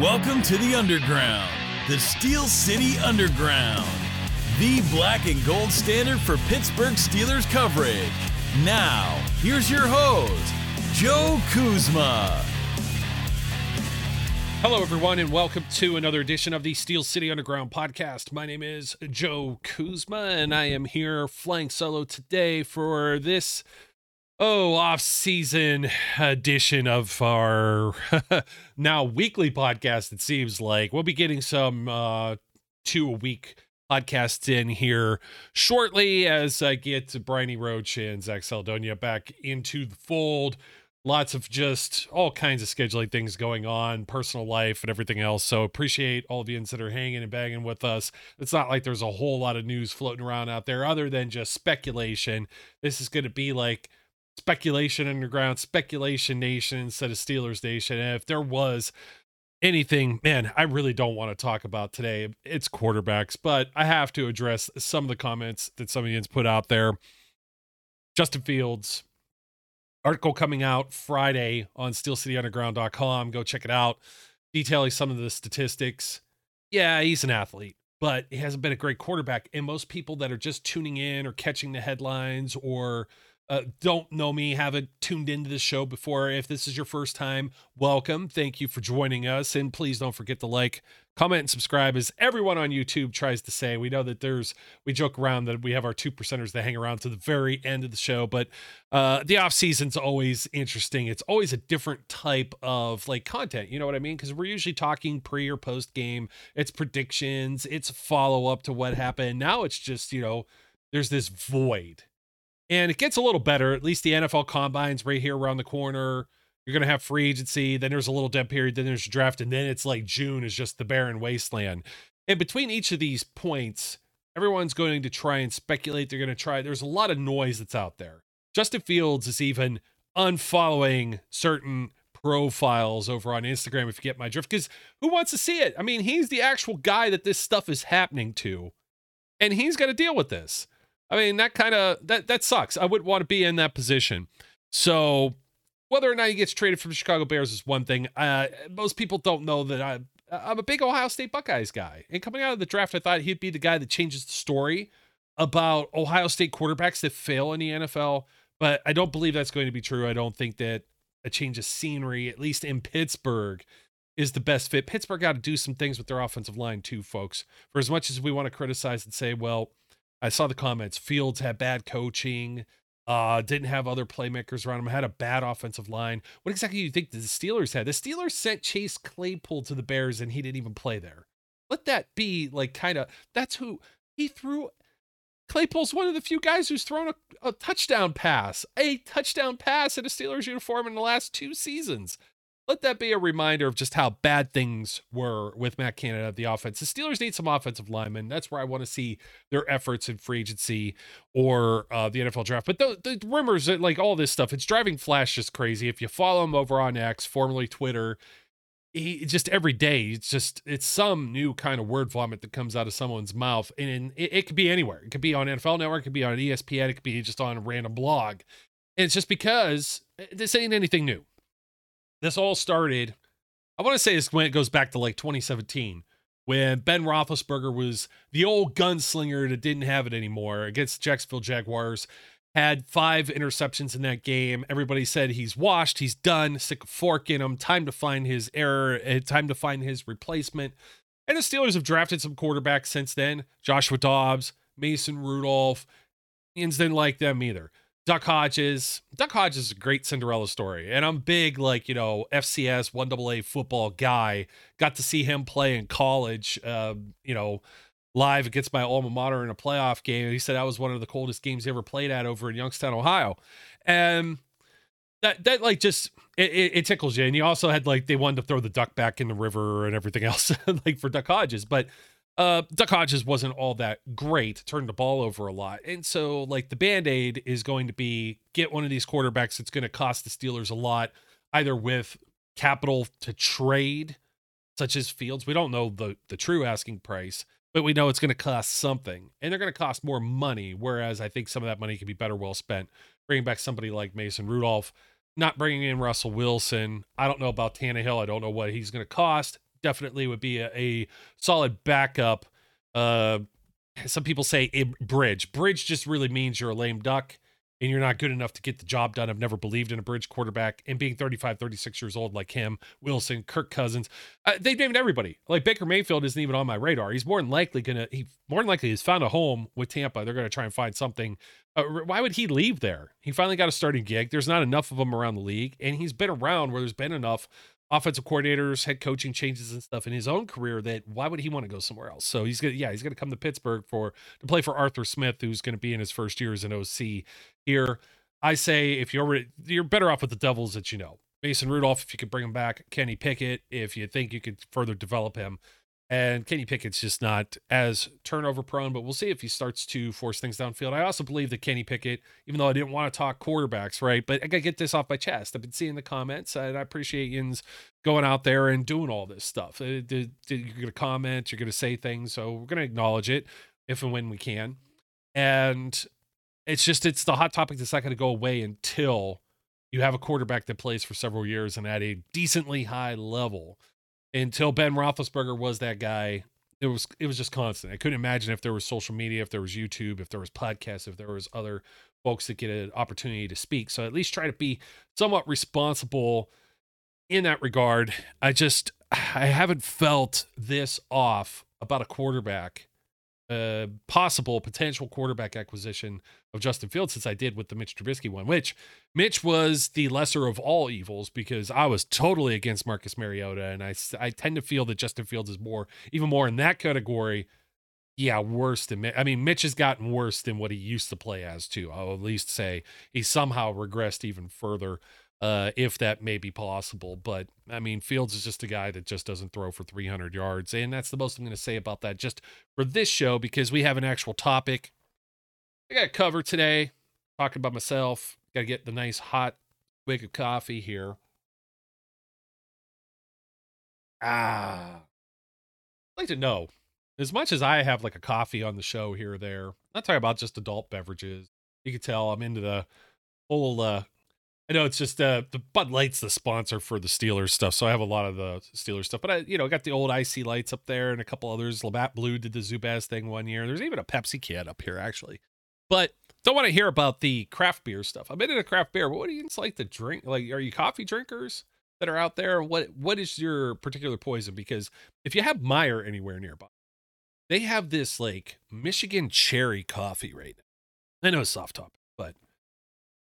Welcome to the Underground, the Steel City Underground, the black and gold standard for Pittsburgh Steelers coverage. Now, here's your host, Joe Kuzma. Hello, everyone, and welcome to another edition of the Steel City Underground podcast. My name is Joe Kuzma, and I am here flying solo today for this oh off-season edition of our now weekly podcast it seems like. We'll be getting some uh two a week podcasts in here shortly as i get briny roach and zach Saldonha back into the fold. Lots of just all kinds of scheduling things going on personal life and everything else. So appreciate all of you that are hanging and banging with us. It's not like there's a whole lot of news floating around out there other than just speculation. This is going to be like speculation underground, speculation nation instead of Steelers nation. And if there was anything, man, I really don't want to talk about today. It's quarterbacks, but I have to address some of the comments that some of you put out there. Justin Fields article coming out Friday on steelcityunderground.com. Go check it out. Detailing some of the statistics. Yeah, he's an athlete, but he hasn't been a great quarterback. And most people that are just tuning in or catching the headlines or uh, don't know me, haven't tuned into the show before, if this is your first time, welcome. Thank you for joining us. And please don't forget to like, comment, and subscribe. As everyone on YouTube tries to say, we know that there's, we joke around that we have our two percenters that hang around to the very end of the show, but uh, the off season's always interesting. It's always a different type of like content. You know what I mean? Because we're usually talking pre or post game, it's predictions, it's follow up to what happened. Now it's just, you know, there's this void and it gets a little better. At least the NFL combines right here around the corner. You're going to have free agency. Then there's a little dead period. Then there's draft. And then it's like June is just the barren wasteland. And between each of these points, everyone's going to try and speculate. They're going to try. There's a lot of noise that's out there. Justin Fields is even unfollowing certain profiles over on Instagram, if you get my drift, because who wants to see it? I mean, he's the actual guy that this stuff is happening to, and he's got to deal with this. I mean, that kind of that that sucks. I wouldn't want to be in that position. So whether or not he gets traded from the Chicago Bears is one thing. Uh, most people don't know that I I'm a big Ohio State Buckeyes guy. And coming out of the draft, I thought he'd be the guy that changes the story about Ohio State quarterbacks that fail in the NFL. But I don't believe that's going to be true. I don't think that a change of scenery, at least in Pittsburgh, is the best fit. Pittsburgh got to do some things with their offensive line too, folks. For as much as we want to criticize and say, well, I saw the comments. Fields had bad coaching. Uh, didn't have other playmakers around him. Had a bad offensive line. What exactly do you think the Steelers had? The Steelers sent Chase Claypool to the Bears, and he didn't even play there. Let that be like kind of. That's who he threw. Claypool's one of the few guys who's thrown a, a touchdown pass, a touchdown pass in a Steelers uniform in the last two seasons let that be a reminder of just how bad things were with Matt Canada at the offense. The Steelers need some offensive linemen. That's where I want to see their efforts in free agency or uh, the NFL draft. But the, the rumors, like all this stuff, it's driving Flash just crazy. If you follow him over on X, formerly Twitter, he just every day it's just it's some new kind of word vomit that comes out of someone's mouth and it, it could be anywhere it could be on nfl network it could be on espn it could be just on a random blog and it's just because eh, this ain't anything new this all started, I want to say this when it goes back to like 2017 when Ben Roethlisberger was the old gunslinger that didn't have it anymore against Jacksonville Jaguars. Had five interceptions in that game. Everybody said he's washed, he's done, sick of forking him. Time to find his error, eh, time to find his replacement. And the Steelers have drafted some quarterbacks since then Joshua Dobbs, Mason Rudolph. Indians didn't like them either. Duck Hodges. Duck Hodges is a great Cinderella story. And I'm big, like, you know, FCS 1AA football guy. Got to see him play in college, uh, you know, live against my alma mater in a playoff game. He said that was one of the coldest games he ever played at over in Youngstown, Ohio. And that, that like just it, it, tickles you. And he also had like they wanted to throw the duck back in the river and everything else, like for Duck Hodges. But uh Duck Hodges wasn't all that great, turned the ball over a lot. And so like the band-aid is going to be get one of these quarterbacks that's going to cost the Steelers a lot, either with capital to trade, such as Fields. We don't know the the true asking price, but we know it's going to cost something. And they're going to cost more money, whereas I think some of that money could be better well spent bringing back somebody like Mason Rudolph, not bringing in Russell Wilson. I don't know about Tannehill. I don't know what he's going to cost definitely would be a, a solid backup. Uh, some people say a bridge. Bridge just really means you're a lame duck and you're not good enough to get the job done. I've never believed in a bridge quarterback. And being 35, 36 years old like him, Wilson, Kirk Cousins, uh, they've named everybody. Like Baker Mayfield isn't even on my radar. He's more than likely gonna. He more than likely has found a home with Tampa. They're gonna try and find something. Uh, why would he leave there? He finally got a starting gig. There's not enough of them around the league, and he's been around where there's been enough offensive coordinators, head coaching changes and stuff in his own career that why would he want to go somewhere else? So he's gonna yeah, he's gonna come to Pittsburgh for to play for Arthur Smith, who's gonna be in his first year as an OC here. I say if you're you're better off with the Devils that you know. Mason Rudolph, if you could bring him back, Kenny Pickett, if you think you could further develop him. And Kenny Pickett's just not as turnover prone, but we'll see if he starts to force things downfield. I also believe that Kenny Pickett, even though I didn't want to talk quarterbacks, right? But I got to get this off my chest. I've been seeing the comments, and I appreciate Yins going out there and doing all this stuff. Uh, you're going to comment, you're going to say things, so we're going to acknowledge it if and when we can. And it's just, it's the hot topic that's not going to go away until you have a quarterback that plays for several years and at a decently high level until Ben Roethlisberger was that guy. It was it was just constant. I couldn't imagine if there was social media, if there was YouTube, if there was podcasts, if there was other folks that get an opportunity to speak. So at least try to be somewhat responsible in that regard. I just I haven't felt this off about a quarterback uh, possible potential quarterback acquisition of Justin Fields since I did with the Mitch Trubisky one, which Mitch was the lesser of all evils because I was totally against Marcus Mariota. And I, I tend to feel that Justin Fields is more, even more in that category. Yeah, worse than I mean, Mitch has gotten worse than what he used to play as, too. I'll at least say he somehow regressed even further uh, if that may be possible. But I mean, Fields is just a guy that just doesn't throw for 300 yards. And that's the most I'm going to say about that just for this show because we have an actual topic I got to cover today. Talking about myself. Got to get the nice hot wig of coffee here. Ah. I'd like to know as much as I have like a coffee on the show here or there, I'm not talking about just adult beverages. You can tell I'm into the whole uh, I know it's just uh, the Bud Light's the sponsor for the Steelers stuff, so I have a lot of the Steelers stuff. But I, you know, got the old IC lights up there and a couple others. Labatt Blue did the Zubaz thing one year. There's even a Pepsi kid up here actually. But don't want to hear about the craft beer stuff. I'm into craft beer. But what do you like to drink? Like, are you coffee drinkers that are out there? What What is your particular poison? Because if you have Meijer anywhere nearby, they have this like Michigan cherry coffee right now. I know it's soft top, but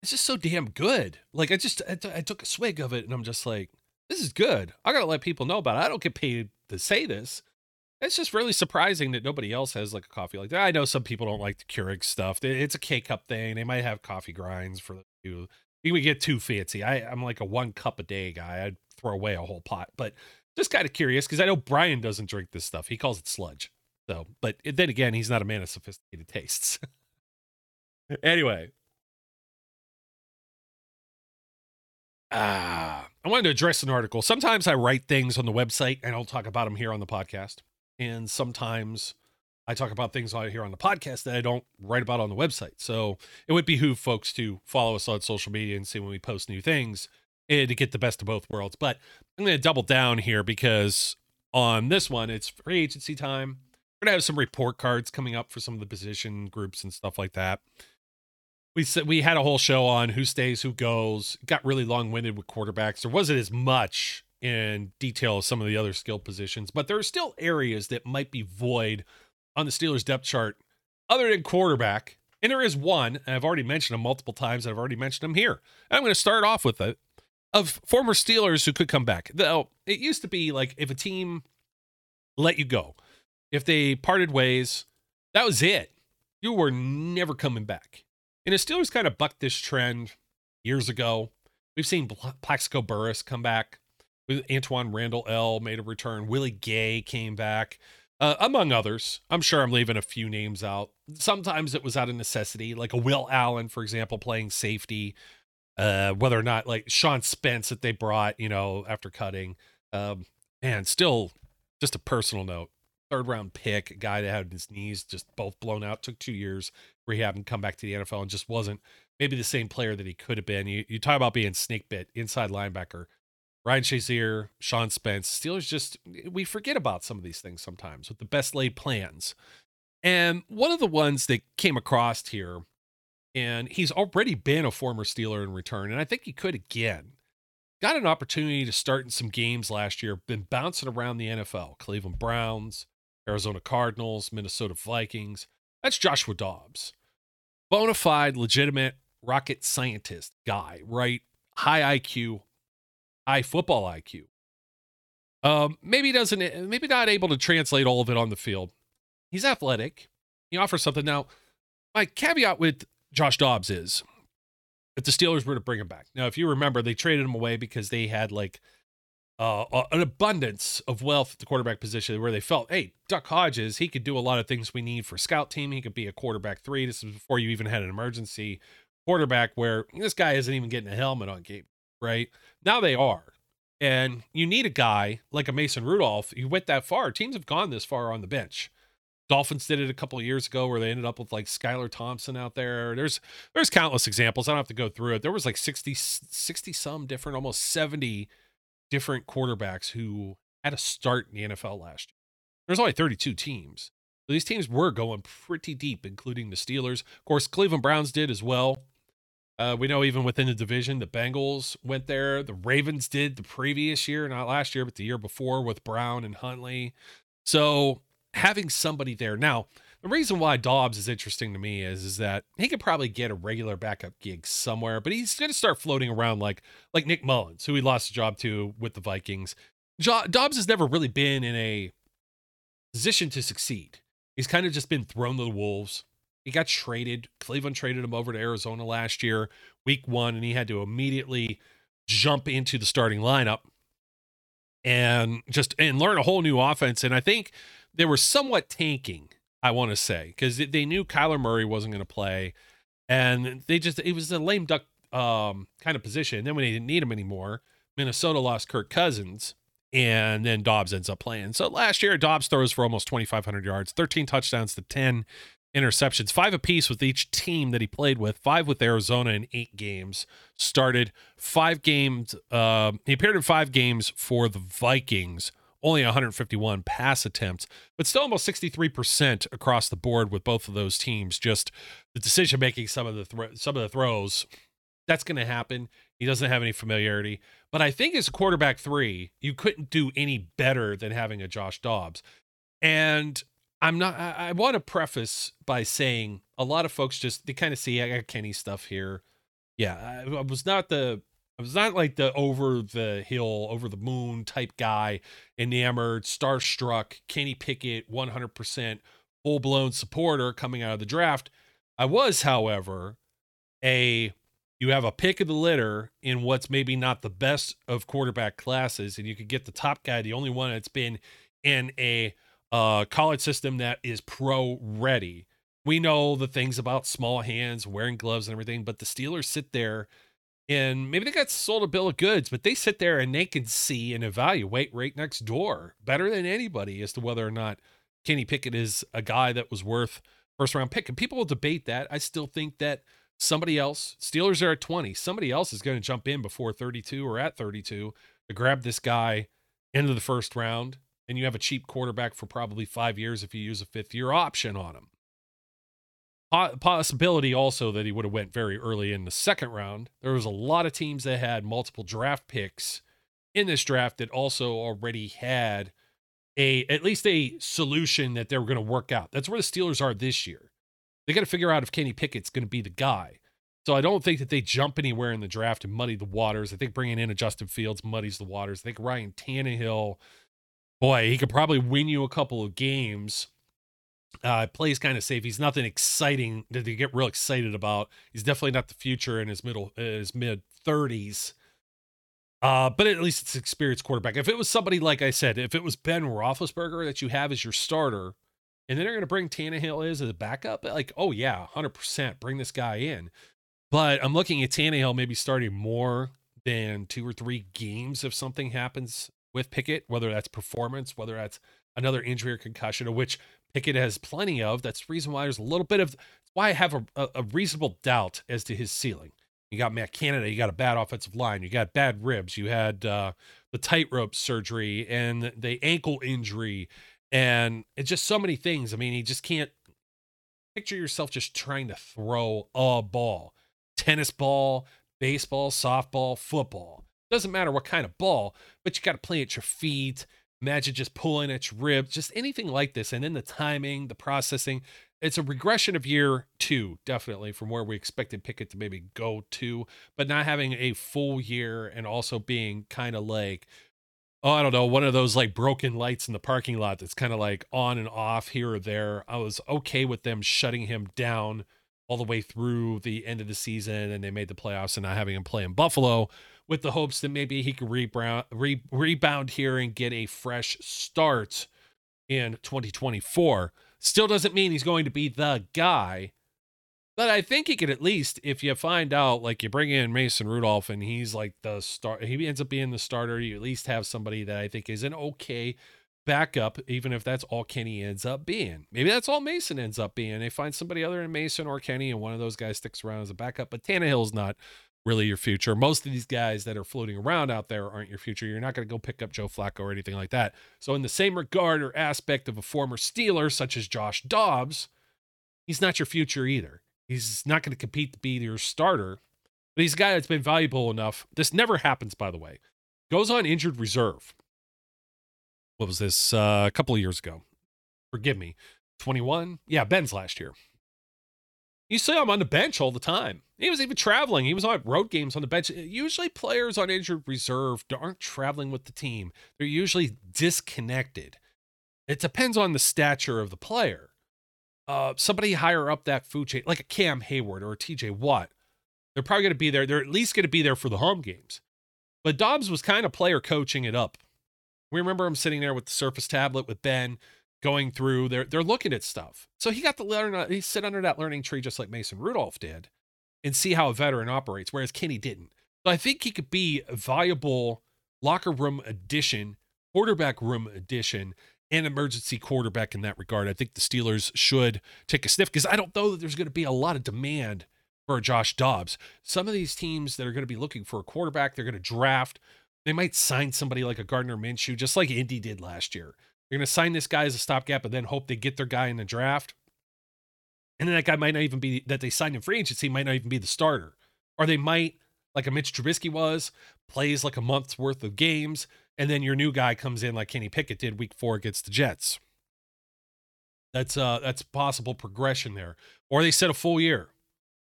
it's just so damn good. Like I just I, t- I took a swig of it and I'm just like, this is good. I gotta let people know about it. I don't get paid to say this. It's just really surprising that nobody else has like a coffee like that. I know some people don't like the Keurig stuff. It's a K cup thing. They might have coffee grinds for you. You would get too fancy. I, I'm like a one cup a day guy. I'd throw away a whole pot. But just kind of curious because I know Brian doesn't drink this stuff. He calls it sludge. So, but then again, he's not a man of sophisticated tastes. anyway, Ah, I wanted to address an article. Sometimes I write things on the website and I'll talk about them here on the podcast. And sometimes I talk about things on here on the podcast that I don't write about on the website. So it would behoove folks to follow us on social media and see when we post new things and to get the best of both worlds. But I'm going to double down here because on this one, it's free agency time. We're going to have some report cards coming up for some of the position groups and stuff like that we said we had a whole show on who stays, who goes. Got really long winded with quarterbacks. There wasn't as much in detail as some of the other skill positions, but there are still areas that might be void on the Steelers depth chart other than quarterback. And there is one, and I've already mentioned him multiple times. I've already mentioned him here. And I'm going to start off with it of former Steelers who could come back. Though it used to be like if a team let you go, if they parted ways, that was it. You were never coming back. And the Steelers kind of bucked this trend years ago. We've seen Plaxico Burress come back. Antwaan Randle El made a return. Willie Gay came back, uh, among others. I'm sure I'm leaving a few names out. Sometimes it was out of necessity, like a Will Allen, for example, playing safety. Uh, whether or not like Sean Spence that they brought, you know, after cutting. Um, still just a personal note third round pick, guy that had his knees just both blown out, took two years rehab and come back to the NFL and just wasn't maybe the same player that he could have been. You, you talk about being snake bit inside linebacker. Ryan Shazier, Sean Spence. Steelers just, we forget about some of these things sometimes with the best laid plans. And one of the ones that came across here, and he's already been a former Steeler in return, and I think he could again. Got an opportunity to start in some games last year, been bouncing around the NFL Cleveland Browns, Arizona Cardinals, Minnesota Vikings. That's Joshua Dobbs. Bona fide, legitimate rocket scientist guy, right? High IQ, high football IQ. Um, maybe doesn't, maybe not able to translate all of it on the field. He's athletic. He offers something. Now, my caveat with Josh Dobbs is if the Steelers were to bring him back. Now, if you remember, they traded him away because they had like uh, an abundance of wealth at the quarterback position where they felt, hey, Duck Hodges, he could do a lot of things we need for scout team. He could be a quarterback three. This is before you even had an emergency quarterback where this guy isn't even getting a helmet on game, right? Now they are. And you need a guy like a Mason Rudolph. You went that far. Teams have gone this far on the bench. Dolphins did it a couple years ago where they ended up with like Skylar Thompson out there. There's there's countless examples. I don't have to go through it. There was like 60 60 some different almost 70 different quarterbacks who had a start in the NFL last year. There's only 32 teams. So these teams were going pretty deep, including the Steelers. Of course, Cleveland Browns did as well. Uh, we know even within the division, the Bengals went there. The Ravens did the previous year, not last year, but the year before with Brown and Huntley. So having somebody there now, the reason why Dobbs is interesting to me is is that he could probably get a regular backup gig somewhere, but he's going to start floating around like like Nick Mullens, who he lost a job to with the Vikings. Jo- Dobbs has never really been in a position to succeed. He's kind of just been thrown to the wolves. He got traded. Cleveland traded him over to Arizona last year, week one, and he had to immediately jump into the starting lineup and just and learn a whole new offense. And I think they were somewhat tanking I want to say, because they knew Kyler Murray wasn't going to play, and they just it was a lame duck um, kind of position. And then when they didn't need him anymore, Minnesota lost Kirk Cousins, and then Dobbs ends up playing. So last year, Dobbs throws for almost 2,500 yards, 13 touchdowns to 10 interceptions, five apiece with each team that he played with, five with Arizona in eight games. Started five games. Uh, he appeared in five games for the Vikings only 151 pass attempts, but still almost 63% across the board with both of those teams. Just the decision making, some of the thro- some of the throws, that's going to happen. He doesn't have any familiarity, but I think as quarterback three, you couldn't do any better than having a Josh Dobbs. And I'm not. I, I want to preface by saying a lot of folks just they kind of see I got Kenny stuff here. Yeah, I, I was not the I was not like the over the hill, over the moon type guy, enamored, starstruck, Kenny Pickett, 100% full blown supporter coming out of the draft. I was, however, a you have a pick of the litter in what's maybe not the best of quarterback classes, and you could get the top guy, the only one that's been in a uh, college system that is pro ready. We know the things about small hands, wearing gloves, and everything, but the Steelers sit there and maybe they got sold a bill of goods, but they sit there and they can see and evaluate right next door better than anybody as to whether or not Kenny Pickett is a guy that was worth first round pick. And people will debate that. I still think that somebody else, Steelers are at 20, somebody else is going to jump in before 32 or at 32 to grab this guy into the first round. And you have a cheap quarterback for probably five years if you use a fifth year option on him possibility also that he would have went very early in the second round. There was a lot of teams that had multiple draft picks in this draft that also already had a at least a solution that they were going to work out. That's where the Steelers are this year. They got to figure out if Kenny Pickett's going to be the guy. So I don't think that they jump anywhere in the draft and muddy the waters. I think bringing in a Justin Fields muddies the waters. I think Ryan Tannehill, boy, he could probably win you a couple of games uh, plays kind of safe. He's nothing exciting that to get real excited about. He's definitely not the future in his middle, uh, his mid thirties. Uh, but at least it's experienced quarterback. If it was somebody like I said, if it was Ben Roethlisberger that you have as your starter, and then they're going to bring Tannehill as a backup, like oh yeah, hundred percent, bring this guy in. But I'm looking at Tannehill maybe starting more than two or three games if something happens with Pickett, whether that's performance, whether that's another injury or concussion, which Pickett has plenty of. That's the reason why there's a little bit of why I have a, a, reasonable doubt as to his ceiling. You got Matt Canada. You got a bad offensive line. You got bad ribs. You had uh, the tightrope surgery and the ankle injury, and it's just so many things. I mean, he just can't picture yourself just trying to throw a ball, tennis ball, baseball, softball, football. Doesn't matter what kind of ball, but you got to play at your feet. Imagine just pulling its ribs, just anything like this. And then the timing, the processing. It's a regression of year two, definitely, from where we expected Pickett to maybe go to, but not having a full year and also being kind of like, oh, I don't know, one of those like broken lights in the parking lot that's kind of like on and off here or there. I was okay with them shutting him down all the way through the end of the season and they made the playoffs and not having him play in Buffalo with the hopes that maybe he could rebound, re- rebound here and get a fresh start in 2024. Still doesn't mean he's going to be the guy, but I think he could at least, if you find out, like you bring in Mason Rudolph and he's like the start, he ends up being the starter. You at least have somebody that I think is an okay backup, even if that's all Kenny ends up being. Maybe that's all Mason ends up being. They find somebody other than Mason or Kenny, and one of those guys sticks around as a backup. But Tannehill's not really your future. Most of these guys that are floating around out there aren't your future. You're not going to go pick up Joe Flacco or anything like that. So, in the same regard or aspect of a former Steeler, such as Josh Dobbs, he's not your future either. He's not going to compete to be your starter, but he's a guy that's been valuable enough. This never happens, by the way. Goes on injured reserve. What was this? Uh, a couple of years ago. Forgive me. 21? Yeah, Ben's last year. You see him on the bench all the time. He was even traveling. He was on road games on the bench. Usually, players on injured reserve aren't traveling with the team, they're usually disconnected. It depends on the stature of the player. Uh, somebody higher up that food chain, like a Cam Heyward or a TJ Watt, they're probably going to be there. They're at least going to be there for the home games. But Dobbs was kind of player coaching it up. We remember him sitting there with the Surface tablet with Ben going through. They're they're looking at stuff. So he got to learn. Uh, he sit under that learning tree just like Mason Rudolph did, and see how a veteran operates. Whereas Kenny didn't. So I think he could be a viable locker room addition, quarterback room addition, and emergency quarterback in that regard. I think the Steelers should take a sniff because I don't know that there's going to be a lot of demand for Josh Dobbs. Some of these teams that are going to be looking for a quarterback, they're going to draft. They might sign somebody like a Gardner Minshew, just like Indy did last year. They're going to sign this guy as a stopgap and then hope they get their guy in the draft. And then that guy might not even be that they signed in free agency, might not even be the starter. Or they might, like a Mitch Trubisky was, plays like a month's worth of games, and then your new guy comes in like Kenny Pickett did week four against the Jets. That's uh that's possible progression there. Or they set a full year.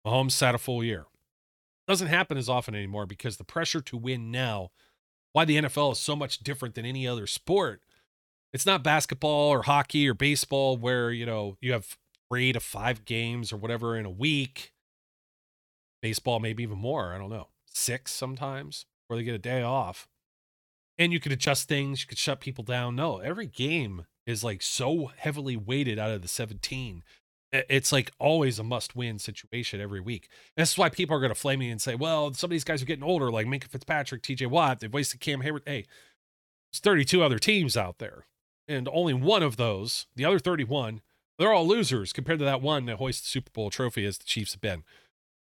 Mahomes sat a full year. Doesn't happen as often anymore because the pressure to win now, why the NFL is so much different than any other sport, it's not basketball or hockey or baseball where, you know, you have three to five games or whatever in a week. Baseball, maybe even more. I don't know. Six sometimes where they get a day off. And you could adjust things, you could shut people down. No, every game is like so heavily weighted out of the 17. It's like always a must win situation every week. This is why people are going to flame me and say, well, some of these guys are getting older, like Minkah Fitzpatrick, TJ Watt. They've wasted Cam Heyward. Hey, there's 32 other teams out there and only one of those, the other 31, they're all losers compared to that one that hoists the Super Bowl trophy as the Chiefs have been.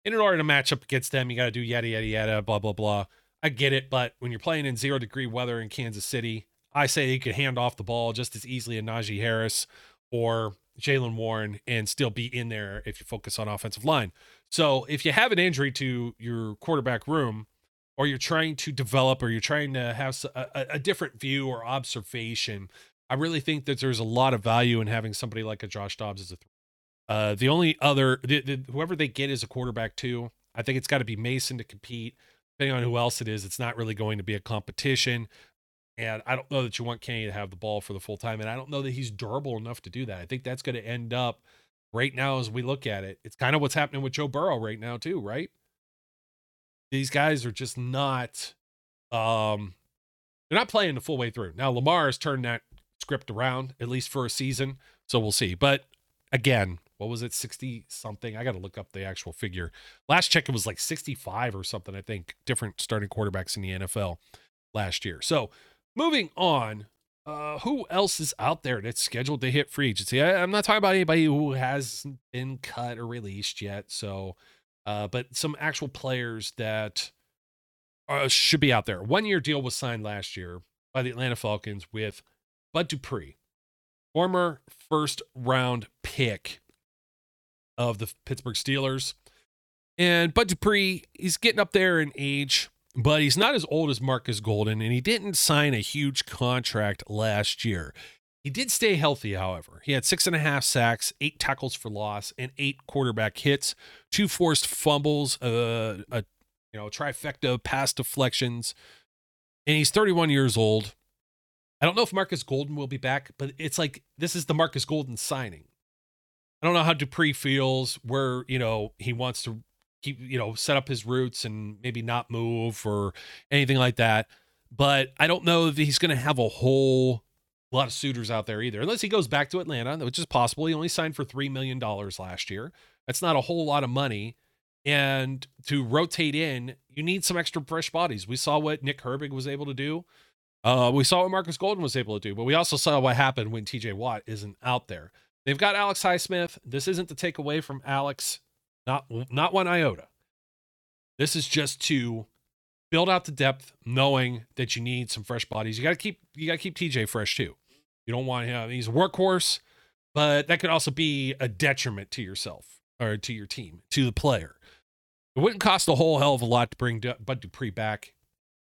And in order to match up against them, you got to do yada, yada, yada, blah, blah, blah. I get it, but when you're playing in zero degree weather in Kansas City, I say you could hand off the ball just as easily as Najee Harris or Jaylen Warren and still be in there if you focus on offensive line. So if you have an injury to your quarterback room, or you're trying to develop, or you're trying to have a, a different view or observation I really think that there's a lot of value in having somebody like a Josh Dobbs as a. Th- uh, the only other the, the, whoever they get is a quarterback too. I think it's got to be Mason to compete. Depending on who else it is, it's not really going to be a competition. And I don't know that you want Kenny to have the ball for the full time. And I don't know that he's durable enough to do that. I think that's going to end up right now as we look at it. It's kind of what's happening with Joe Burrow right now, too, right? These guys are just not um they're not playing the full way through. Now Lamar has turned that script around at least for a season. So we'll see. But again, what was it 60 something? I got to look up the actual figure. Last check it was like 65 or something, I think, different starting quarterbacks in the NFL last year. So, moving on, uh, who else is out there that's scheduled to hit free agency? I, am not talking about anybody who hasn't been cut or released yet. So, uh, but some actual players that uh, should be out there. One year deal was signed last year by the Atlanta Falcons with Bud Dupree, former first round pick of the Pittsburgh Steelers. And Bud Dupree, he's getting up there in age, but he's not as old as Marcus Golden, and he didn't sign a huge contract last year. He did stay healthy, however. He had six and a half sacks, eight tackles for loss, and eight quarterback hits, two forced fumbles, uh, a you know trifecta of pass deflections, and he's 31 years old. I don't know if Marcus Golden will be back, but it's like this is the Marcus Golden signing. I don't know how Dupree feels, where you know he wants to keep you know set up his roots and maybe not move or anything like that. But I don't know if he's going to have a whole lot of suitors out there either, unless he goes back to Atlanta, which is possible. He only signed for $3 million last year. That's not a whole lot of money. And to rotate in, you need some extra fresh bodies. We saw what Nick Herbig was able to do. Uh, we saw what Marcus Golden was able to do, but we also saw what happened when TJ Watt isn't out there. They've got Alex Highsmith. This isn't to take away from Alex, not not one iota. This is just to build out the depth, knowing that you need some fresh bodies. You got to keep you got to keep TJ fresh too. You don't want him. He's a workhorse, but that could also be a detriment to yourself or to your team, to the player. It wouldn't cost a whole hell of a lot to bring Bud Dupree back.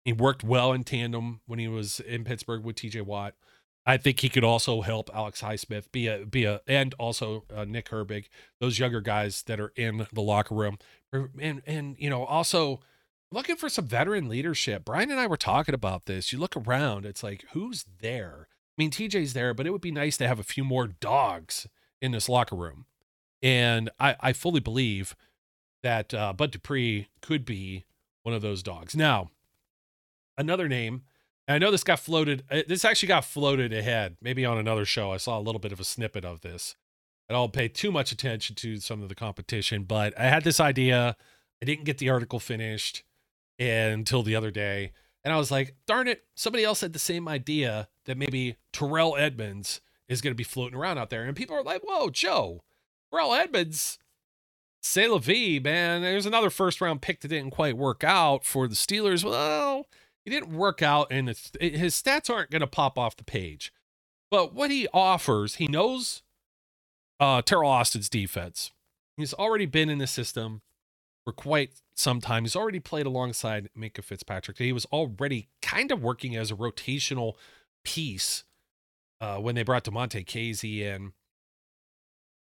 He worked well in tandem when he was in Pittsburgh with TJ Watt. I think he could also help Alex Highsmith be a be a and also uh, Nick Herbig, those younger guys that are in the locker room, and and you know also looking for some veteran leadership. Brian and I were talking about this. You look around, it's like who's there I mean, TJ's there, but it would be nice to have a few more dogs in this locker room. And I, I fully believe that uh, Bud Dupree could be one of those dogs. Now, another name, I know this got floated. Uh, this actually got floated ahead, maybe on another show. I saw a little bit of a snippet of this. I don't pay too much attention to some of the competition, but I had this idea. I didn't get the article finished until the other day. And I was like, darn it, somebody else had the same idea that maybe Terrell Edmunds is going to be floating around out there. And people are like, whoa, Joe, Terrell Edmunds, say la vie, man. There's another first round pick that didn't quite work out for the Steelers. Well, he didn't work out, and his stats aren't going to pop off the page. But what he offers, he knows uh, Teryl Austin's defense. He's already been in the system for quite some time. He's already played alongside Minkah Fitzpatrick. He was already kind of working as a rotational piece uh, when they brought Damontae Kazee in.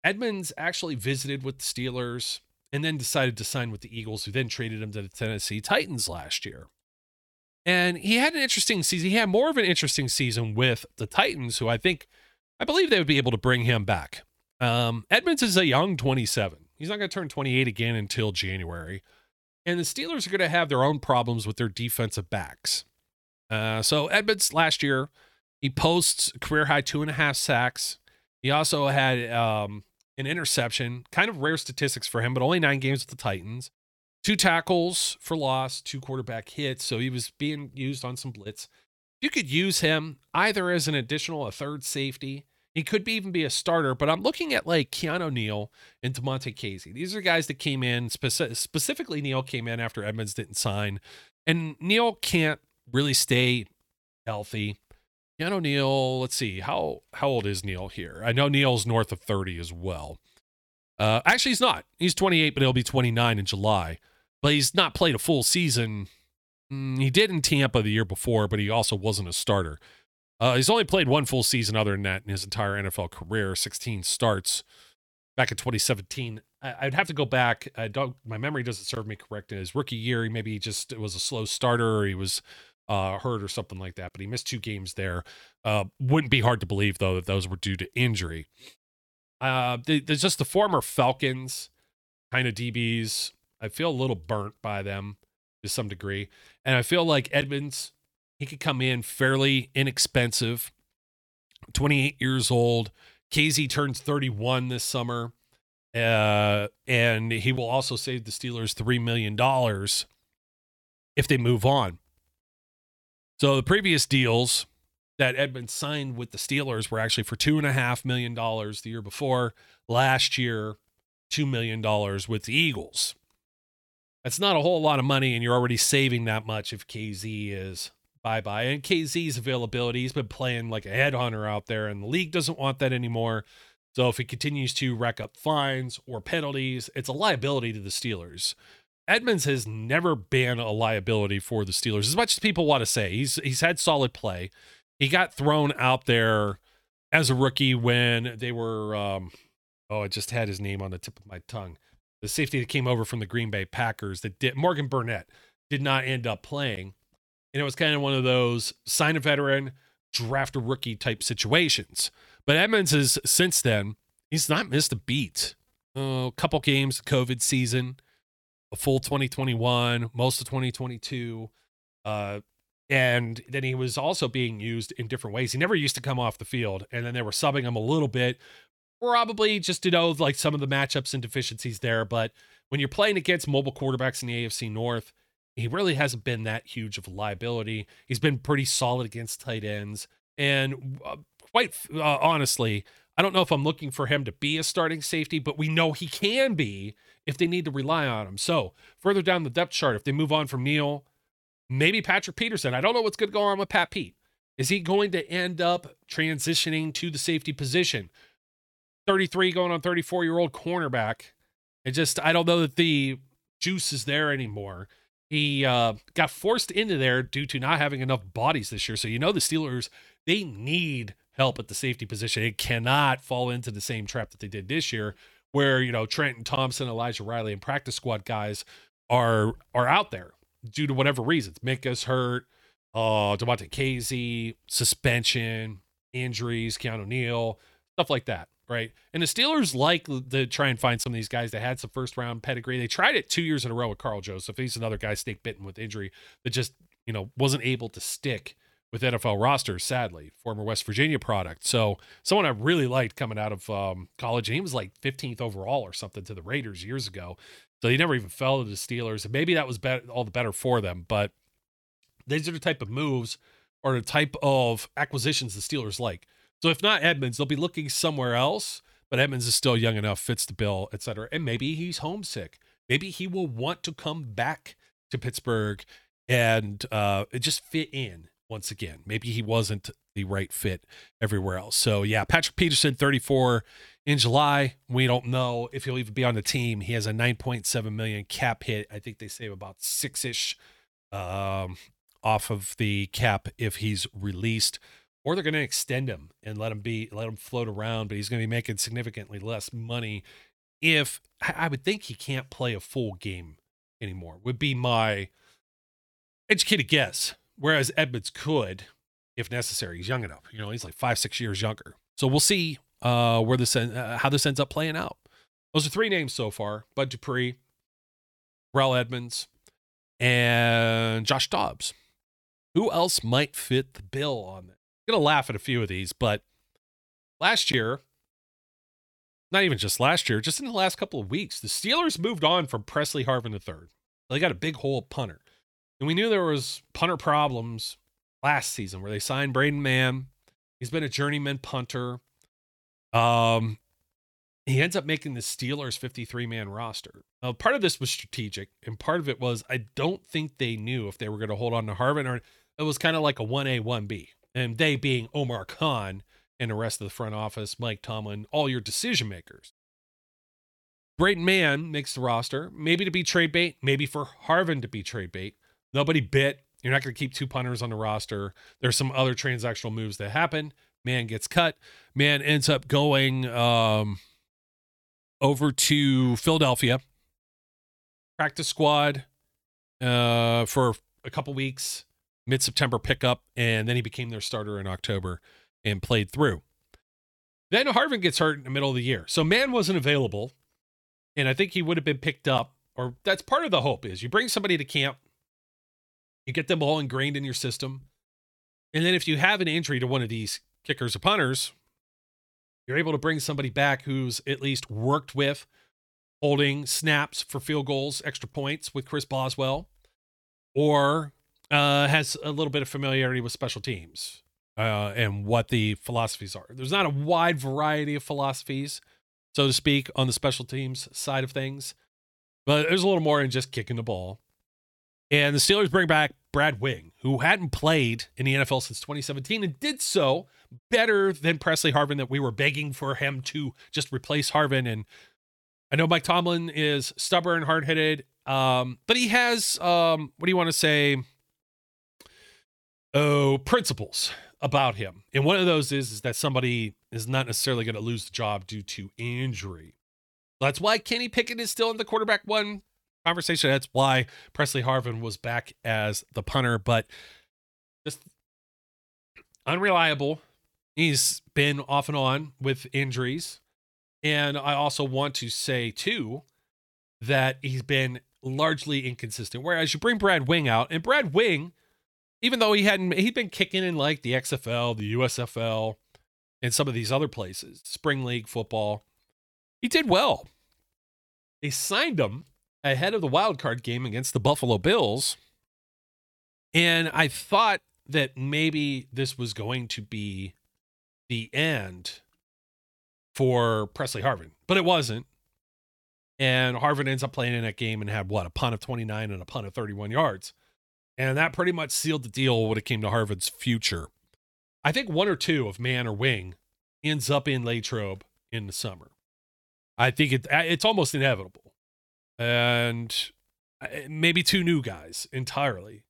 Edmunds actually visited with the Steelers and then decided to sign with the Eagles, who then traded him to the Tennessee Titans last year. And he had an interesting season. He had more of an interesting season with the Titans, who I think, I believe they would be able to bring him back. Um, Edmunds is a young 27. He's not going to turn 28 again until January. And the Steelers are going to have their own problems with their defensive backs. Uh, so Edmunds last year, he posts career high two and a half sacks. He also had um, an interception, kind of rare statistics for him, but only nine games with the Titans. Two tackles for loss, two quarterback hits. So he was being used on some blitz. You could use him either as an additional, a third safety, he could be, even be a starter, but I'm looking at like Keanu Neal and Damontae Kazee. These are guys that came in, speci- specifically Neal came in after Edmunds didn't sign. And Neal can't really stay healthy. Keanu Neal, let's see, how how old is Neal here? I know Neal's north of 30 as well. Uh, actually, he's not. He's 28, but he'll be 29 in July. But he's not played a full season. Mm, he did in Tampa the year before, but he also wasn't a starter. Uh, he's only played one full season other than that in his entire NFL career, 16 starts back in 2017. I, would have to go back. I don't, my memory doesn't serve me correct. In his rookie year, he maybe just was a slow starter or he was uh, hurt or something like that, but he missed two games there. Uh, wouldn't be hard to believe, though, that those were due to injury. Uh, there's just the former Falcons kind of DBs. I feel a little burnt by them to some degree. And I feel like Edmunds, he could come in fairly inexpensive. 28 years old. Kazee turns 31 this summer. Uh, and he will also save the Steelers $3 million if they move on. So the previous deals that Edmunds signed with the Steelers were actually for $2.5 million the year before. Last year, $2 million with the Eagles. That's not a whole lot of money, and you're already saving that much if Kazee is bye bye. And Kazee's availability, he's been playing like a headhunter out there, and the league doesn't want that anymore. So if he continues to rack up fines or penalties, it's a liability to the Steelers. Edmunds has never been a liability for the Steelers, as much as people want to say. He's he's had solid play. He got thrown out there as a rookie when they were um, oh, I just had his name on the tip of my tongue. The safety that came over from the Green Bay Packers that did Morgan Burnett did not end up playing. And it was kind of one of those sign a veteran, draft a rookie type situations. But Edmunds has since then, he's not missed a beat. Uh, a couple games, COVID season, a full 2021, most of 2022. Uh, and then he was also being used in different ways. He never used to come off the field, and then they were subbing him a little bit, probably just to know like some of the matchups and deficiencies there. But when you're playing against mobile quarterbacks in the AFC North, he really hasn't been that huge of a liability. He's been pretty solid against tight ends, and uh, quite uh, honestly, I don't know if I'm looking for him to be a starting safety, but we know he can be if they need to rely on him. So further down the depth chart, if they move on from Neal maybe Patrick Peterson. I don't know what's going to go on with Pat Pete. Is he going to end up transitioning to the safety position? 33 going on 34 year old cornerback. It just, I don't know that the juice is there anymore. He uh, got forced into there due to not having enough bodies this year. So, you know, the Steelers, they need help at the safety position. It cannot fall into the same trap that they did this year, where, you know, Trenton Thompson, Elijah Riley, and practice squad guys are are out there due to whatever reasons. Minkah's hurt, uh, Damontae Kazee, suspension, injuries, Keanu Neal, stuff like that, right? And the Steelers like to try and find some of these guys that had some first round pedigree. They tried it two years in a row with Karl Joseph. He's another guy snake bitten with injury that just, you know, wasn't able to stick with NFL rosters, sadly, former West Virginia product. So someone I really liked coming out of um, college, he was like 15th overall or something to the Raiders years ago. So he never even fell to the Steelers. And maybe that was better, all the better for them. But these are the type of moves or the type of acquisitions the Steelers like. So if not Edmunds, they'll be looking somewhere else. But Edmunds is still young enough, fits the bill, etc. And maybe he's homesick. Maybe he will want to come back to Pittsburgh and uh, just fit in once again. Maybe he wasn't the right fit everywhere else. So yeah, Patrick Peterson, 34 in July. We don't know if he'll even be on the team. He has a 9.7 million cap hit. I think they save about six ish um, off of the cap if he's released. Or they're going to extend him and let him be, let him float around, but he's going to be making significantly less money. If I would think he can't play a full game anymore, would be my educated guess whereas Edmunds could, if necessary. He's young enough. You know, he's like five, six years younger. So we'll see uh, where this uh, how this ends up playing out. Those are three names so far: Bud Dupree, Rel Edmunds, and Josh Dobbs. Who else might fit the bill on that? Gonna laugh at a few of these, but last year, not even just last year, just in the last couple of weeks, the Steelers moved on from Presley Harvin III. They got a big hole punter. And we knew there was punter problems last season where they signed Braden Mann. He's been a journeyman punter. Um, he ends up making the Steelers 53 man roster. Now, part of this was strategic, and part of it was I don't think they knew if they were going to hold on to Harvin or it was kind of like a 1A, 1B. And they being Omar Khan and the rest of the front office, Mike Tomlin, all your decision makers. Braden Mann makes the roster, maybe to be trade bait, maybe for Harvin to be trade bait. Nobody bit. You're not going to keep two punters on the roster. There's some other transactional moves that happen. Mann gets cut. Mann ends up going um, over to Philadelphia, practice squad uh, for a couple weeks, mid September pickup, and then he became their starter in October and played through. Then Harvin gets hurt in the middle of the year. So Mann wasn't available. And I think he would have been picked up, or that's part of the hope is you bring somebody to camp you get them all ingrained in your system. And then if you have an injury to one of these kickers or punters, you're able to bring somebody back who's at least worked with holding snaps for field goals, extra points with Chris Boswell, or uh, has a little bit of familiarity with special teams uh, and what the philosophies are. There's not a wide variety of philosophies, so to speak, on the special teams side of things. But there's a little more than just kicking the ball. And the Steelers bring back Brad Wing, who hadn't played in the NFL since 2017 and did so better than Presley Harvin that we were begging for him to just replace Harvin. And I know Mike Tomlin is stubborn, hard headed, um, but he has, um, what do you want to say? Oh, principles about him. And one of those is, is that somebody is not necessarily going to lose the job due to injury. That's why Kenny Pickett is still in the quarterback one conversation. That's why Presley Harvin was back as the punter, but just unreliable. He's been off and on with injuries. And I also want to say, too, that he's been largely inconsistent. Whereas you bring Brad Wing out, and Brad Wing, even though he hadn't, he'd been kicking in like the XFL, the USFL, and some of these other places, spring league football, he did well. They signed him ahead of the wild card game against the Buffalo Bills. And I thought that maybe this was going to be the end for Presley Harvin, but it wasn't. And Harvin ends up playing in that game and had what a punt of 29 and a punt of 31 yards. And that pretty much sealed the deal when it came to Harvin's future. I think one or two of Mann or wing ends up in Latrobe in the summer. I think it, it's almost inevitable and uh, maybe two new guys entirely.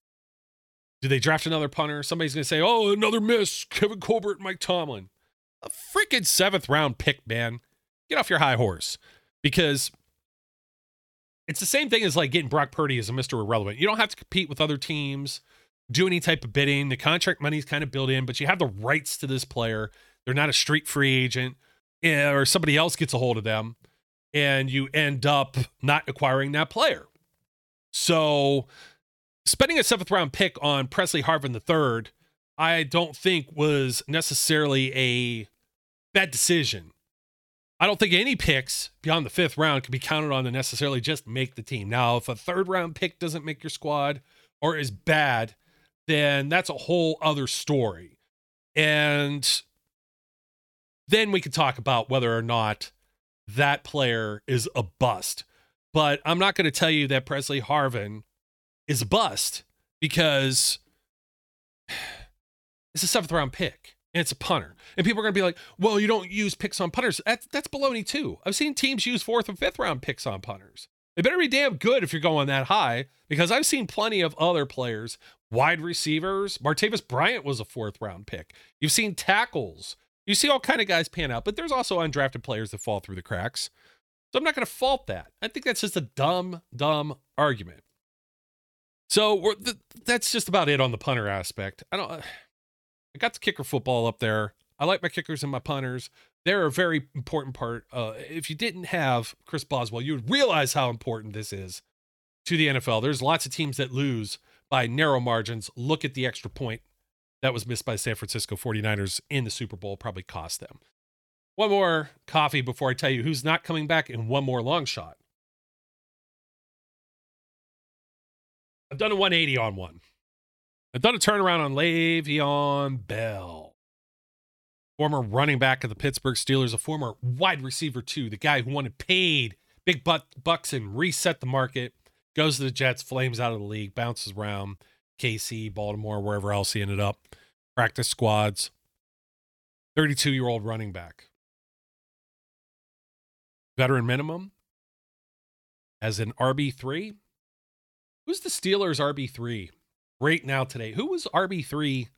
Do they draft another punter? Somebody's going to say, oh, another miss. Kevin Colbert, Mike Tomlin. A freaking seventh round pick, man. Get off your high horse because it's the same thing as like getting Brock Purdy as a Mr. Irrelevant. You don't have to compete with other teams, do any type of bidding. The contract money is kind of built in, but you have the rights to this player. They're not a street free agent eh, or somebody else gets a hold of them and you end up not acquiring that player. So, spending a seventh round pick on Presley Harvin III, I don't think was necessarily a bad decision. I don't think any picks beyond the fifth round can be counted on to necessarily just make the team. Now, if a third round pick doesn't make your squad or is bad, then that's a whole other story. And then we could talk about whether or not that player is a bust. But I'm not going to tell you that Presley Harvin is a bust because it's a seventh round pick and it's a punter. And people are going to be like, well, you don't use picks on punters. That's, that's baloney too. I've seen teams use fourth and fifth round picks on punters. They better be damn good if you're going that high because I've seen plenty of other players, wide receivers. Martavis Bryant was a fourth round pick. You've seen tackles you see all kind of guys pan out, but there's also undrafted players that fall through the cracks. So I'm not going to fault that. I think that's just a dumb, dumb argument. So th- that's just about it on the punter aspect. I don't. I got the kicker football up there. I like my kickers and my punters. They're a very important part. Uh, if you didn't have Chris Boswell, you would realize how important this is to the NFL. There's lots of teams that lose by narrow margins. Look at the extra point that was missed by San Francisco 49ers in the Super Bowl probably cost them. One more coffee before I tell you who's not coming back, and one more long shot. I've done a 180 on one. I've done a turnaround on Le'Veon Bell, former running back of the Pittsburgh Steelers, a former wide receiver too, the guy who wanted paid big butt bucks and reset the market, goes to the Jets, flames out of the league, bounces around, KC, Baltimore, wherever else he ended up, practice squads. 32 year old running back. Veteran minimum as an RB3. Who's the Steelers' RB3 right now today? Who was RB3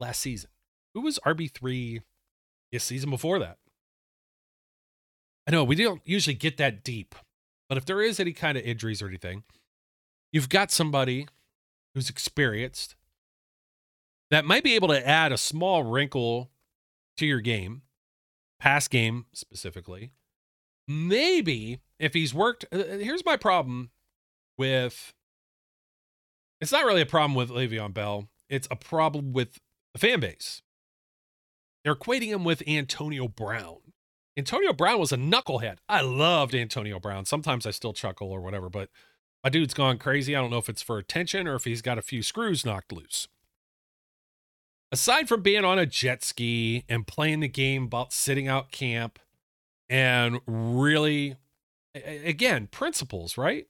last season? Who was RB3 this season before that? I know we don't usually get that deep, but if there is any kind of injuries or anything, you've got somebody who's experienced that might be able to add a small wrinkle to your game, pass game specifically. Maybe if he's worked, uh, uh, here's my problem with it's not really a problem with Le'Veon Bell, it's a problem with the fan base. They're equating him with Antonio Brown. Antonio Brown was a knucklehead. I loved Antonio Brown. Sometimes I still chuckle or whatever, but my dude's gone crazy. I don't know if it's for attention or if he's got a few screws knocked loose. Aside from being on a jet ski and playing the game about sitting out camp and really, again, principles, right?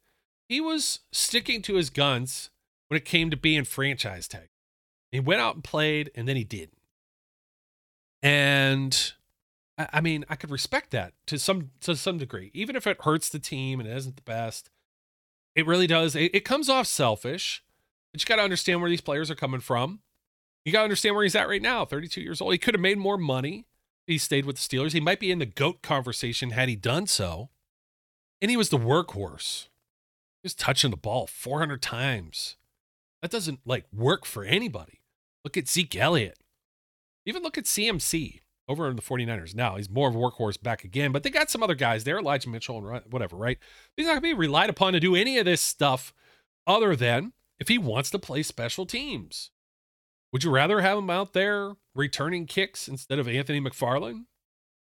he was sticking to his guns when it came to being franchise tag. He went out and played, and then he didn't. And I mean, I could respect that to some to some degree, even if it hurts the team and it isn't the best. It really does. It, it comes off selfish, but you got to understand where these players are coming from. You got to understand where he's at right now. 32 years old. He could have made more money. He stayed with the Steelers. He might be in the goat conversation had he done so. And he was the workhorse. He was touching the ball 400 times. That doesn't like work for anybody. Look at Zeke Elliott. Even look at CMC over in the 49ers. Now he's more of a workhorse back again, but they got some other guys there, Elijah Mitchell and whatever, right? He's not going to be relied upon to do any of this stuff other than if he wants to play special teams. Would you rather have him out there returning kicks instead of Anthony McFarland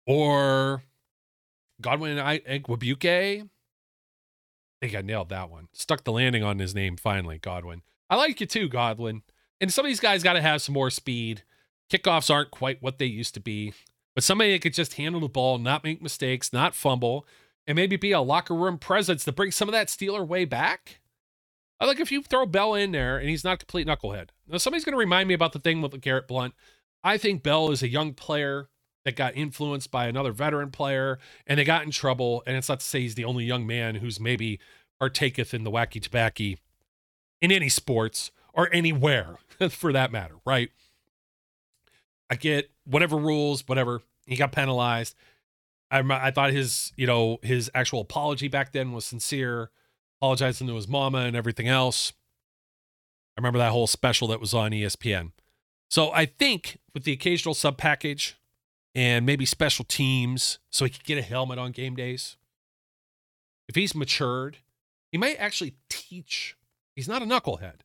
or Godwin Igwebuike? I think I nailed that one. Stuck the landing on his name finally, Godwin. I like you too, Godwin. And some of these guys got to have some more speed. Kickoffs aren't quite what they used to be, but somebody that could just handle the ball, not make mistakes, not fumble, and maybe be a locker room presence to bring some of that Steeler way back. I like if you throw Bell in there and he's not a complete knucklehead. Now, somebody's going to remind me about the thing with Garrett Blount. I think Bell is a young player that got influenced by another veteran player and they got in trouble. And it's not to say he's the only young man who's maybe partaketh in the wacky tobacco in any sports or anywhere for that matter, right? I get whatever rules, whatever. He got penalized. I, I thought his, you know, his actual apology back then was sincere, apologizing to his mama and everything else. I remember that whole special that was on ESPN. So I think with the occasional sub package and maybe special teams, so he could get a helmet on game days. If he's matured, he might actually teach. He's not a knucklehead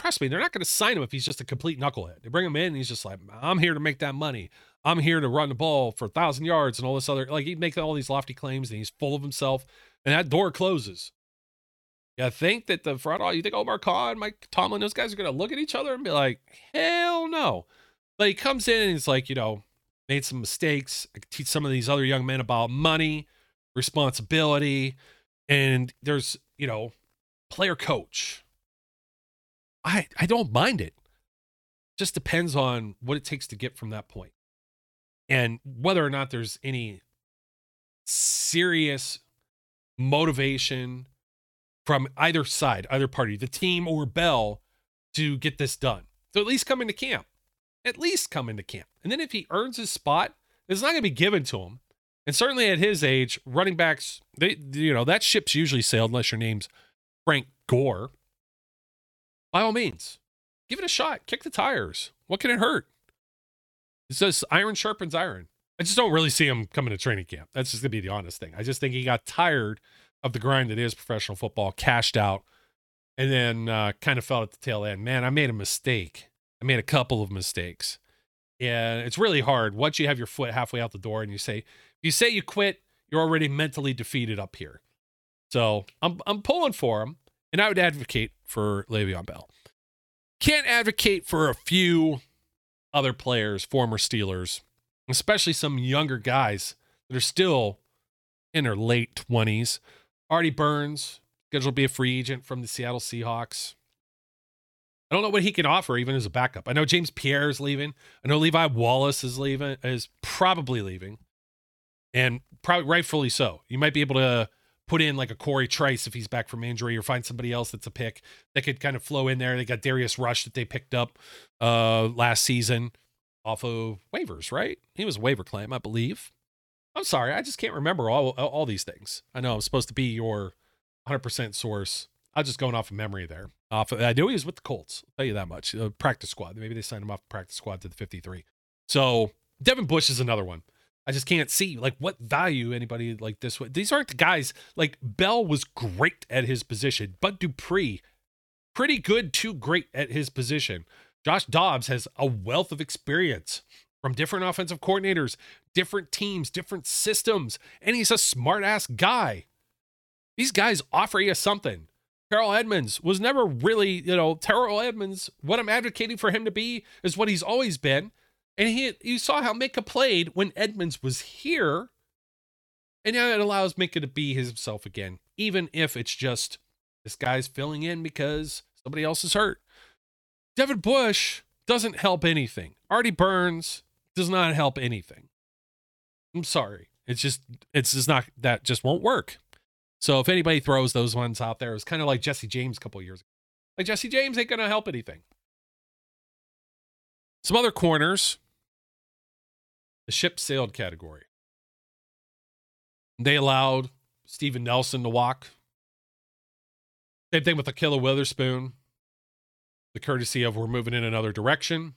trust me, they're not going to sign him if he's just a complete knucklehead. They bring him in and he's just like, I'm here to make that money. I'm here to run the ball for a thousand yards and all this other like he makes all these lofty claims and he's full of himself and that door closes. You think that the front you think Omar Khan, Mike Tomlin, those guys are gonna look at each other and be like, hell no. But he comes in and he's like, you know, made some mistakes. I could teach some of these other young men about money, responsibility, and there's, you know, player coach I I don't mind it. Just depends on what it takes to get from that point. And whether or not there's any serious motivation from either side, either party, the team or Bell, to get this done. So at least come into camp. At least come into camp. And then if he earns his spot, it's not going to be given to him. And certainly at his age, running backs, they you know, that ship's usually sailed unless your name's Frank Gore by all means, give it a shot. Kick the tires. What can it hurt? It says iron sharpens iron. I just don't really see him coming to training camp. That's just gonna be the honest thing. I just think he got tired of the grind that is professional football, cashed out, and then uh, kind of fell at the tail end. Man, I made a mistake. I made a couple of mistakes, and it's really hard once you have your foot halfway out the door and you say, you say you quit, you're already mentally defeated up here. So I'm I'm pulling for him. And I would advocate for Le'Veon Bell. Can't advocate for a few other players, former Steelers, especially some younger guys that are still in their late 20s. Artie Burns, scheduled to be a free agent from the Seattle Seahawks. I don't know what he can offer even as a backup. I know James Pierre is leaving. I know Levi Wallace is leaving, is probably leaving. And probably rightfully so. You might be able to put in like a Corey Trice if he's back from injury, or find somebody else that's a pick that could kind of flow in there. They got Darius Rush that they picked up uh last season off of waivers, right? He was a waiver claim, I believe. I'm sorry, I just can't remember all all these things. I know I'm supposed to be your 100% source. I'm just going off of memory there. Off, of, I knew he was with the Colts. I'll tell you that much. Uh, practice squad. Maybe they signed him off practice squad to the 53. So Devin Bush is another one. I just can't see like what value anybody like this would. These aren't the guys like Bell was great at his position, Bud Dupree, pretty good too great at his position. Josh Dobbs has a wealth of experience from different offensive coordinators, different teams, different systems, and he's a smart ass guy. These guys offer you something. Terrell Edmunds was never really, you know, Terrell Edmunds, what I'm advocating for him to be is what he's always been and he you saw how Minkah played when Edmunds was here. And now it allows Minkah to be himself again, even if it's just This guy's filling in because somebody else is hurt. Devin Bush doesn't help anything. Artie Burns does not help anything. I'm sorry. It's just it's just not that just won't work. So if anybody throws those ones out there, it's kind of like Jesse James a couple years ago. Like Jesse James ain't gonna help anything. Some other corners. The ship sailed category. They allowed Steven Nelson to walk. Same thing with Ahkello Witherspoon. The courtesy of we're moving in another direction.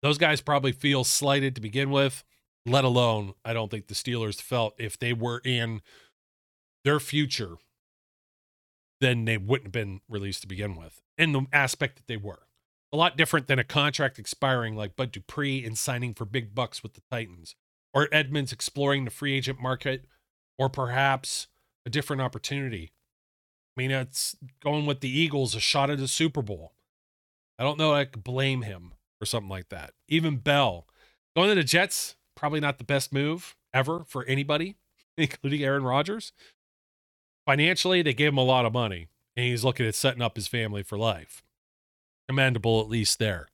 Those guys probably feel slighted to begin with, let alone, I don't think the Steelers felt if they were in their future, then they wouldn't have been released to begin with in the aspect that they were. A lot different than a contract expiring like Bud Dupree and signing for big bucks with the Titans, or Edmunds exploring the free agent market, or perhaps a different opportunity. I mean, it's going with the Eagles, a shot at the Super Bowl. I don't know I could blame him or something like that. Even Bell going to the Jets, probably not the best move ever for anybody, including Aaron Rodgers. Financially, they gave him a lot of money, and he's looking at setting up his family for life. Commendable, at least there.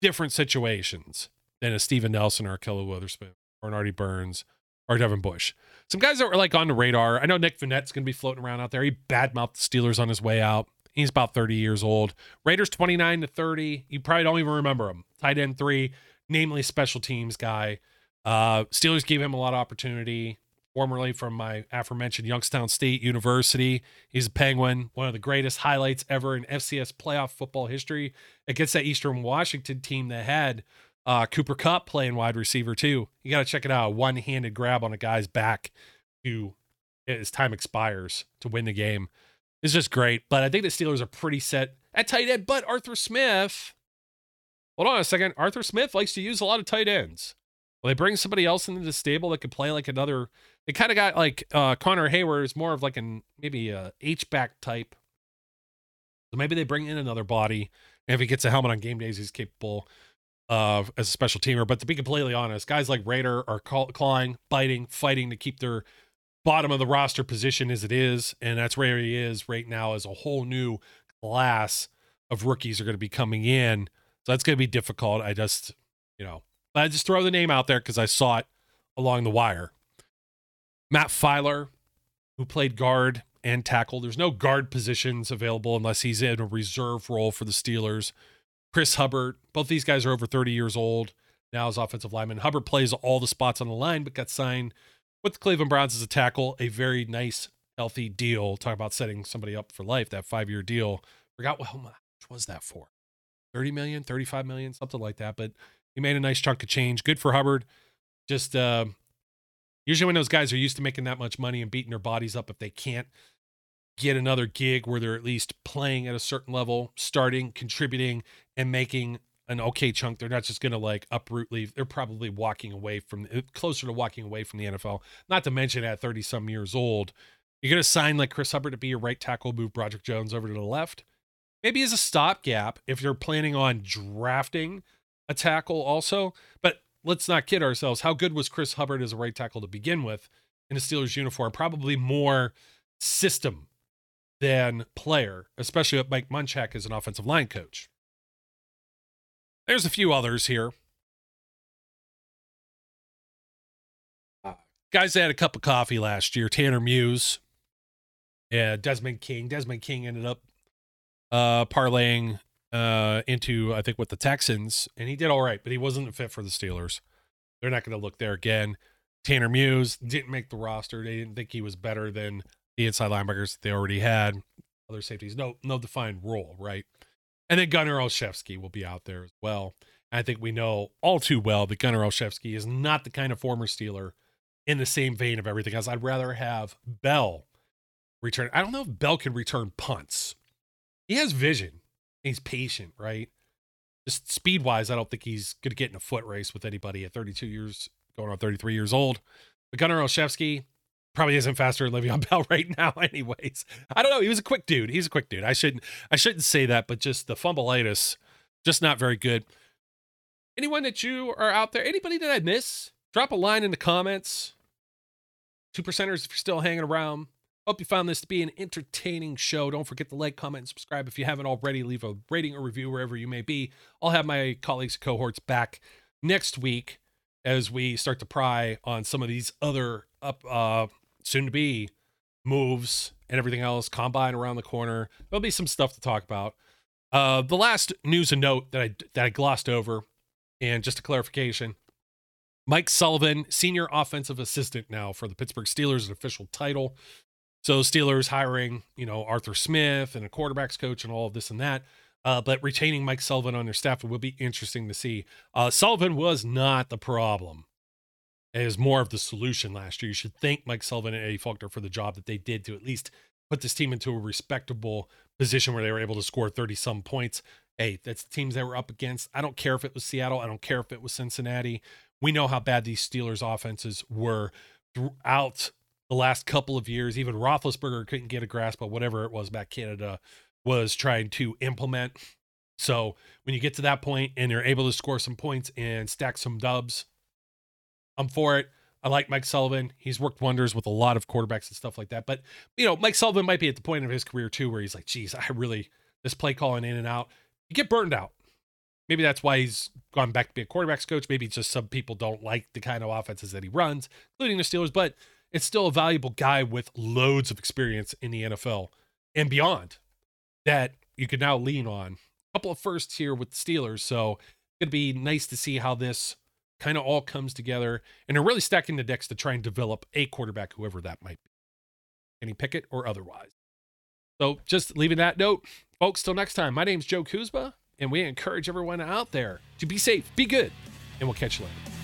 Different situations than a Steven Nelson or a Ahkello Witherspoon or an Artie Burns or Devin Bush. Some guys that were like on the radar. I know Nick Vannett's going to be floating around out there. He badmouthed the Steelers on his way out. He's about 30 years old. Raiders 29 to 30. You probably don't even remember him. Tight end three, namely special teams guy. Uh, Steelers gave him a lot of opportunity. Formerly from my aforementioned Youngstown State University. He's a Penguin, one of the greatest highlights ever in FCS playoff football history against that Eastern Washington team that had uh, Cooper Kupp playing wide receiver too. You got to check it out. One handed grab on a guy's back to his time expires to win the game. It's just great. But I think the Steelers are pretty set at tight end. But Arthur Smith, hold on a second. Arthur Smith likes to use a lot of tight ends. Will they bring somebody else into the stable that could play like another? They kind of got like uh, Connor Heyward is more of like an maybe a H back type. So maybe they bring in another body. And if he gets a helmet on game days, he's capable of as a special teamer. But to be completely honest, guys like Raider are clawing, biting, fighting to keep their bottom of the roster position as it is, and that's where he is right now. As a whole new class of rookies are going to be coming in, so that's going to be difficult. I just, you know, I just throw the name out there because I saw it along the wire. Matt Feiler, who played guard and tackle. There's no guard positions available unless he's in a reserve role for the Steelers. Chris Hubbard, both these guys are over 30 years old now as offensive lineman. Hubbard plays all the spots on the line, but got signed with the Cleveland Browns as a tackle, a very nice, healthy deal. Talk about setting somebody up for life, that five year deal. Forgot what, how much was that for? 30 million, 35 million, something like that. But he made a nice chunk of change. Good for Hubbard. Just uh, usually when those guys are used to making that much money and beating their bodies up, if they can't get another gig where they're at least playing at a certain level, starting, contributing, and making an okay chunk. They're not just going to like uproot leave. They're probably walking away from uh, closer to walking away from the NFL. Not to mention at 30 some years old, you're going to sign like Chris Hubbard to be your right tackle, move Broderick Jones over to the left. Maybe as a stopgap if you're planning on drafting a tackle also. But let's not kid ourselves. How good was Chris Hubbard as a right tackle to begin with in a Steelers uniform? Probably more system than player, especially with Mike Munchak as an offensive line coach. There's a few others here. Uh, guys that had a cup of coffee last year, Tanner Muse, yeah, Desmond King. Desmond King ended up uh, parlaying uh, into, I think, with the Texans, and he did all right, but he wasn't fit for the Steelers. They're not going to look there again. Tanner Muse didn't make the roster. They didn't think he was better than the inside linebackers that they already had. Other safeties, no, no defined role, right? And then Gunnar Olszewski will be out there as well. I think we know all too well that Gunnar Olszewski is not the kind of former Steeler in the same vein of everything else. I'd rather have Bell return. I don't know if Bell can return punts. He has vision. He's patient, right? Just speed wise, I don't think he's going to get in a foot race with anybody at 32 years, going on 33 years old. But Gunnar Olszewski, probably isn't faster than Le'Veon Bell right now, anyways. I don't know. He was a quick dude. He's a quick dude. I shouldn't I shouldn't say that, but just the fumbleitis, just not very good. Anyone that you are out there, anybody that I miss, drop a line in the comments. Two percenters if you're still hanging around. Hope you found this to be an entertaining show. Don't forget to like, comment, and subscribe if you haven't already. Leave a rating or review wherever you may be. I'll have my colleagues and cohorts back next week as we start to pry on some of these other up uh soon to be moves and everything else combine around the corner there'll be some stuff to talk about uh the last news and note that i that i glossed over and just a clarification mike sullivan senior offensive assistant now for the pittsburgh steelers an official title so steelers hiring you know arthur smith and a quarterbacks coach and all of this and that uh, but retaining Mike Sullivan on their staff will be interesting to see. Uh, Sullivan was not the problem. It is more of the solution last year. You should thank Mike Sullivan and Eddie Faulkner for the job that they did to at least put this team into a respectable position where they were able to score 30 some points. Hey, that's the teams they were up against. I don't care if it was Seattle. I don't care if it was Cincinnati. We know how bad these Steelers offenses were throughout the last couple of years. Even Roethlisberger couldn't get a grasp of whatever it was Matt Canada was trying to implement. So when you get to that point and you're able to score some points and stack some dubs, I'm for it. I like Mike Sullivan. He's worked wonders with a lot of quarterbacks and stuff like that. But, you know, Mike Sullivan might be at the point of his career too where he's like, geez, I really, this play calling in and out, you get burned out. Maybe that's why he's gone back to be a quarterbacks coach. Maybe just some people don't like the kind of offenses that he runs, including the Steelers, but it's still a valuable guy with loads of experience in the NFL and beyond that you can now lean on. A couple of firsts here with the Steelers, so it's gonna be nice to see how this kind of all comes together. And they're really stacking the decks to try and develop a quarterback, whoever that might be, Kenny Pickett or otherwise. So just leaving that note, folks. Till next time, my name's Joe Kuzma, and we encourage everyone out there to be safe, be good, and we'll catch you later.